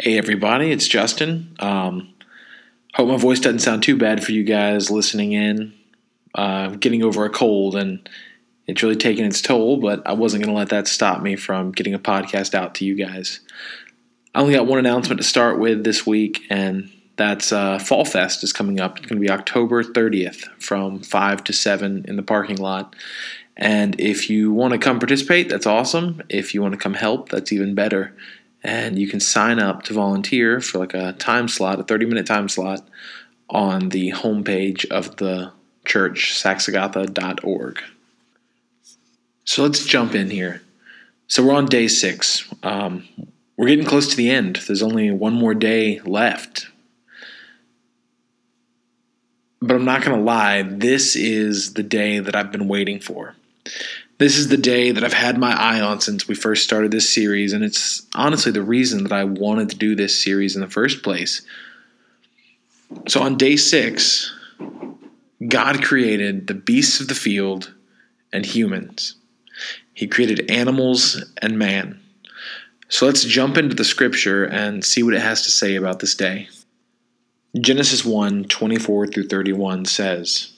Hey, everybody, it's Justin. Um, hope my voice doesn't sound too bad for you guys listening in. Uh, getting over a cold, and it's really taking its toll, but I wasn't going to let that stop me from getting a podcast out to you guys. I only got one announcement to start with this week, and that's uh, Fall Fest is coming up. It's going to be October 30th from 5 to 7 in the parking lot. And if you want to come participate, that's awesome. If you want to come help, that's even better and you can sign up to volunteer for like a time slot, a 30 minute time slot on the homepage of the church, saxegotha.org. So let's jump in here. So we're on day six. Um, we're getting close to the end. There's only one more day left. But I'm not going to lie, this is the day that I've been waiting for. This is the day that I've had my eye on since we first started this series, and it's honestly the reason that I wanted to do this series in the first place. So on day six, God created the beasts of the field and humans. He created animals and man. So let's jump into the scripture and see what it has to say about this day. Genesis 1 24 through 31 says,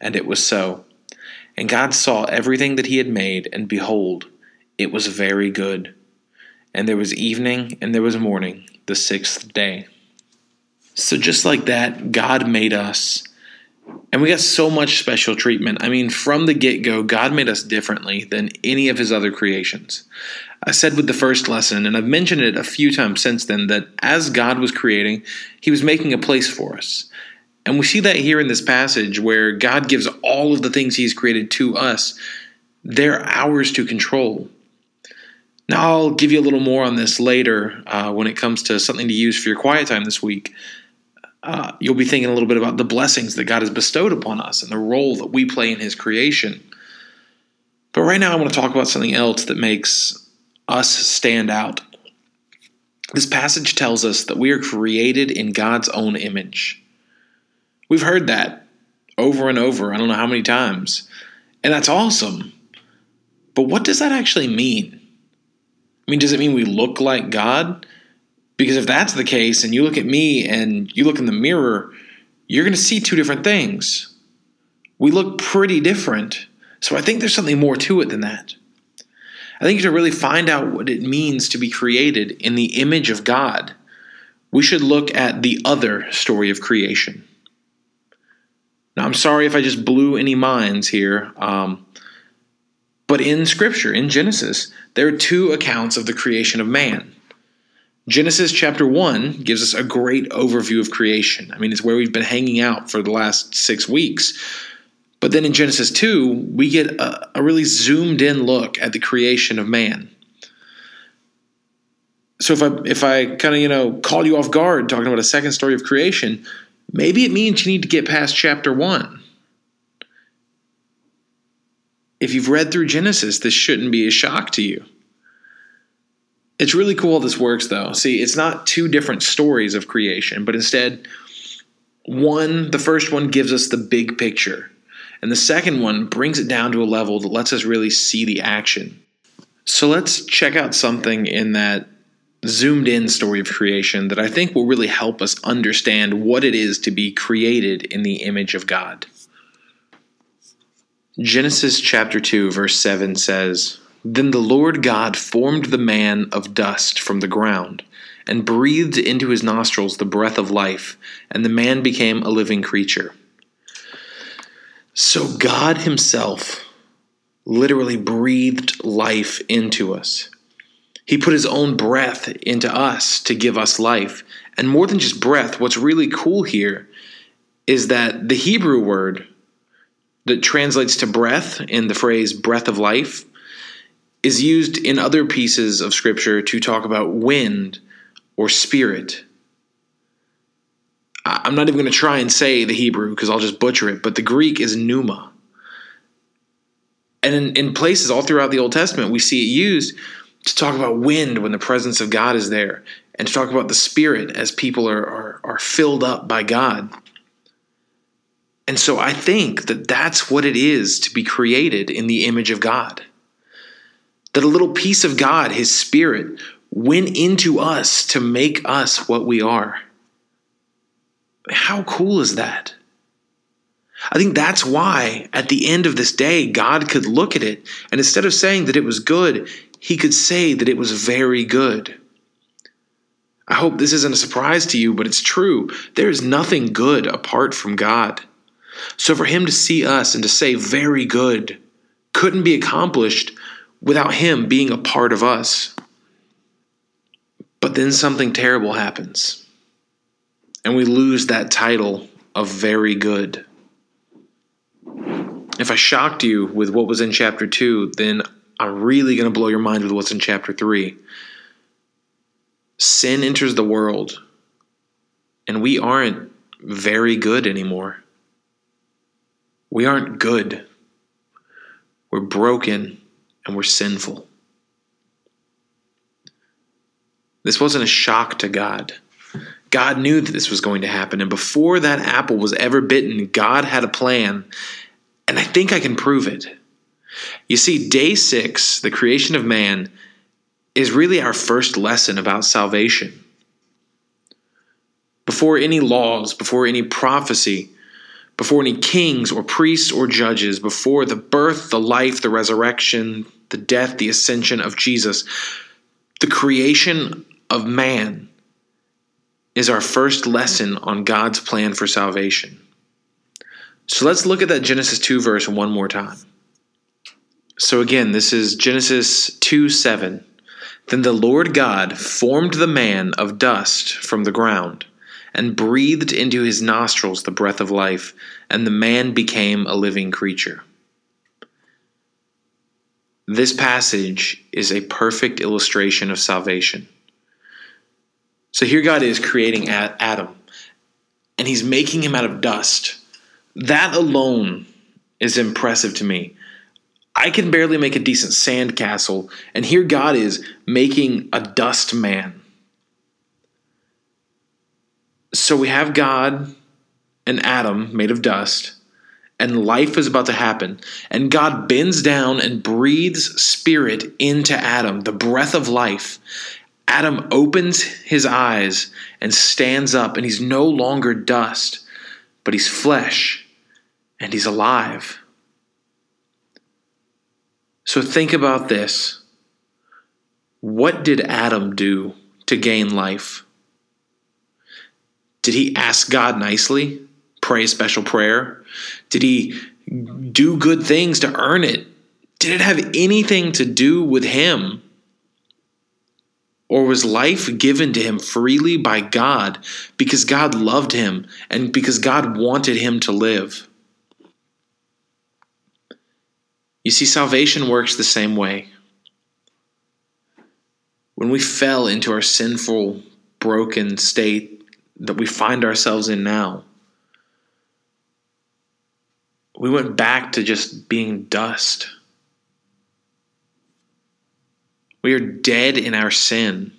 And it was so. And God saw everything that he had made, and behold, it was very good. And there was evening and there was morning, the sixth day. So, just like that, God made us. And we got so much special treatment. I mean, from the get go, God made us differently than any of his other creations. I said with the first lesson, and I've mentioned it a few times since then, that as God was creating, he was making a place for us. And we see that here in this passage where God gives all of the things He's created to us. They're ours to control. Now, I'll give you a little more on this later uh, when it comes to something to use for your quiet time this week. Uh, you'll be thinking a little bit about the blessings that God has bestowed upon us and the role that we play in His creation. But right now, I want to talk about something else that makes us stand out. This passage tells us that we are created in God's own image. We've heard that over and over. I don't know how many times. And that's awesome. But what does that actually mean? I mean, does it mean we look like God? Because if that's the case, and you look at me and you look in the mirror, you're going to see two different things. We look pretty different. So I think there's something more to it than that. I think to really find out what it means to be created in the image of God, we should look at the other story of creation. Now, I'm sorry if I just blew any minds here, um, but in Scripture, in Genesis, there are two accounts of the creation of man. Genesis chapter 1 gives us a great overview of creation. I mean, it's where we've been hanging out for the last six weeks. But then in Genesis 2, we get a, a really zoomed in look at the creation of man. So if I if I kind of, you know, call you off guard talking about a second story of creation, Maybe it means you need to get past chapter 1. If you've read through Genesis, this shouldn't be a shock to you. It's really cool how this works, though. See, it's not two different stories of creation, but instead, one, the first one gives us the big picture, and the second one brings it down to a level that lets us really see the action. So let's check out something in that zoomed in story of creation that I think will really help us understand what it is to be created in the image of God. Genesis chapter 2, verse 7 says, Then the Lord God formed the man of dust from the ground, and breathed into his nostrils the breath of life, and the man became a living creature. So God Himself literally breathed life into us. He put his own breath into us to give us life. And more than just breath, what's really cool here is that the Hebrew word that translates to breath in the phrase breath of life is used in other pieces of scripture to talk about wind or spirit. I'm not even going to try and say the Hebrew because I'll just butcher it, but the Greek is pneuma. And in, in places all throughout the Old Testament, we see it used to talk about wind when the presence of God is there, and to talk about the Spirit as people are, are, are filled up by God. And so I think that that's what it is to be created in the image of God. That a little piece of God, His Spirit, went into us to make us what we are. How cool is that? I think that's why at the end of this day, God could look at it and instead of saying that it was good, he could say that it was very good. I hope this isn't a surprise to you, but it's true. There is nothing good apart from God. So for him to see us and to say very good couldn't be accomplished without him being a part of us. But then something terrible happens, and we lose that title of very good. If I shocked you with what was in chapter 2, then I'm really going to blow your mind with what's in chapter 3. Sin enters the world, and we aren't very good anymore. We aren't good. We're broken and we're sinful. This wasn't a shock to God. God knew that this was going to happen. And before that apple was ever bitten, God had a plan and I think I can prove it. You see, day six, the creation of man, is really our first lesson about salvation. Before any laws, before any prophecy, before any kings or priests or judges, before the birth, the life, the resurrection, the death, the ascension of Jesus, the creation of man is our first lesson on God's plan for salvation. So let's look at that Genesis 2 verse one more time. So again, this is Genesis 2 7. Then the Lord God formed the man of dust from the ground and breathed into his nostrils the breath of life, and the man became a living creature. This passage is a perfect illustration of salvation. So here God is creating Adam, and he's making him out of dust. That alone is impressive to me. I can barely make a decent sandcastle, and here God is making a dust man. So we have God and Adam made of dust, and life is about to happen. And God bends down and breathes spirit into Adam, the breath of life. Adam opens his eyes and stands up, and he's no longer dust, but he's flesh and he's alive. So think about this. What did Adam do to gain life? Did he ask God nicely? Pray a special prayer? Did he do good things to earn it? Did it have anything to do with him? Or was life given to him freely by God because God loved him and because God wanted him to live? You see, salvation works the same way. When we fell into our sinful, broken state that we find ourselves in now, we went back to just being dust. We are dead in our sin.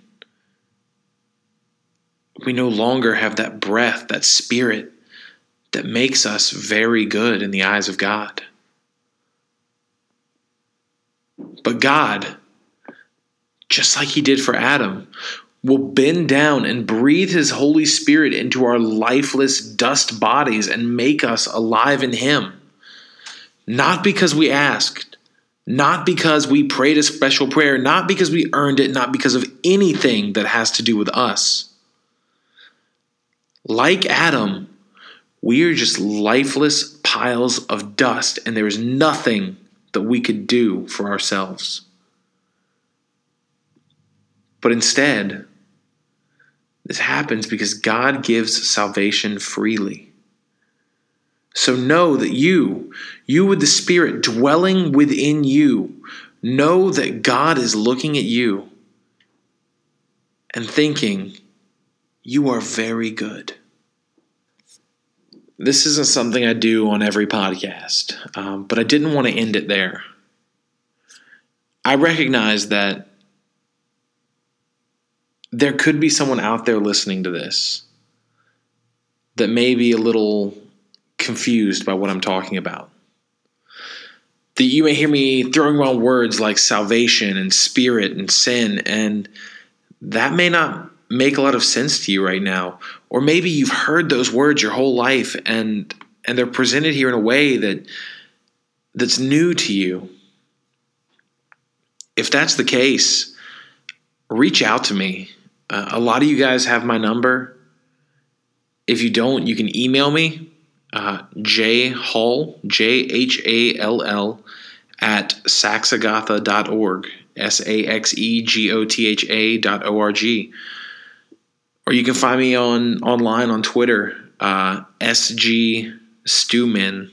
We no longer have that breath, that spirit that makes us very good in the eyes of God. But God, just like He did for Adam, will bend down and breathe his Holy Spirit into our lifeless dust bodies and make us alive in him. Not because we asked, not because we prayed a special prayer, not because we earned it, not because of anything that has to do with us. Like Adam, we are just lifeless piles of dust, and there is nothing that we could do for ourselves. But instead, this happens because God gives salvation freely. So know that you, you with the Spirit dwelling within you, know that God is looking at you and thinking, you are very good. This isn't something I do on every podcast, um, but I didn't want to end it there. I recognize that there could be someone out there listening to this that may be a little confused by what I'm talking about. That you may hear me throwing around words like salvation and spirit and sin, and that may not make a lot of sense to you right now. Or maybe you've heard those words your whole life and and they're presented here in a way that that's new to you. If that's the case, reach out to me. Uh, a lot of you guys have my number. If you don't, you can email me, uh, jhall, J H A L L, at saxegotha.org, S A X E G O T H A dot O R G. Or you can find me on online on Twitter, uh, SG Stewman.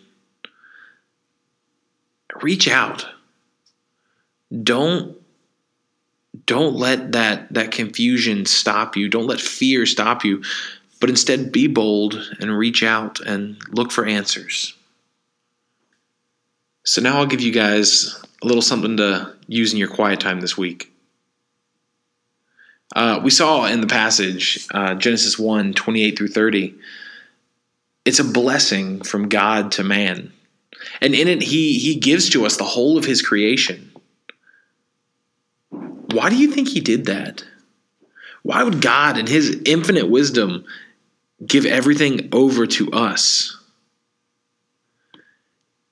Reach out. Don't don't let that that confusion stop you don't let fear stop you but instead be bold and reach out and look for answers so now i'll give you guys a little something to use in your quiet time this week uh, we saw in the passage uh, genesis 1 28 through 30 it's a blessing from god to man and in it he he gives to us the whole of his creation why do you think he did that? Why would God, in his infinite wisdom, give everything over to us?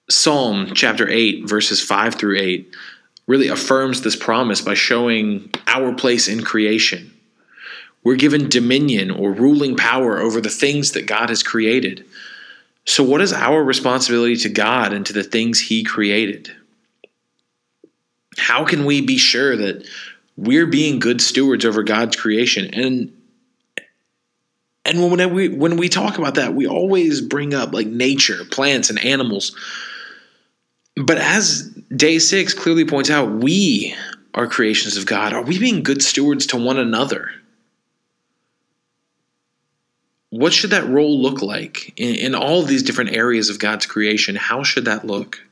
Psalm chapter 8, verses 5 through 8, really affirms this promise by showing our place in creation. We're given dominion or ruling power over the things that God has created. So, what is our responsibility to God and to the things He created? How can we be sure that we're being good stewards over God's creation. And and when we when we talk about that, we always bring up like nature, plants and animals. But as day 6 clearly points out, we are creations of God. Are we being good stewards to one another? What should that role look like in, in all these different areas of God's creation? How should that look?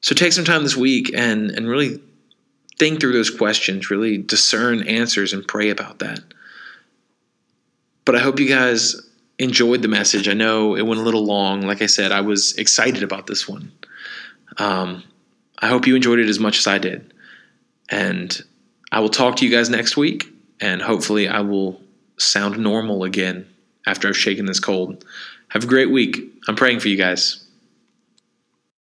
So take some time this week and, and really think through those questions, really discern answers, and pray about that. But I hope you guys enjoyed the message. I know it went a little long. Like I said, I was excited about this one. Um, I hope you enjoyed it as much as I did. And I will talk to you guys next week, and hopefully, I will sound normal again after I've shaken this cold. Have a great week. I'm praying for you guys.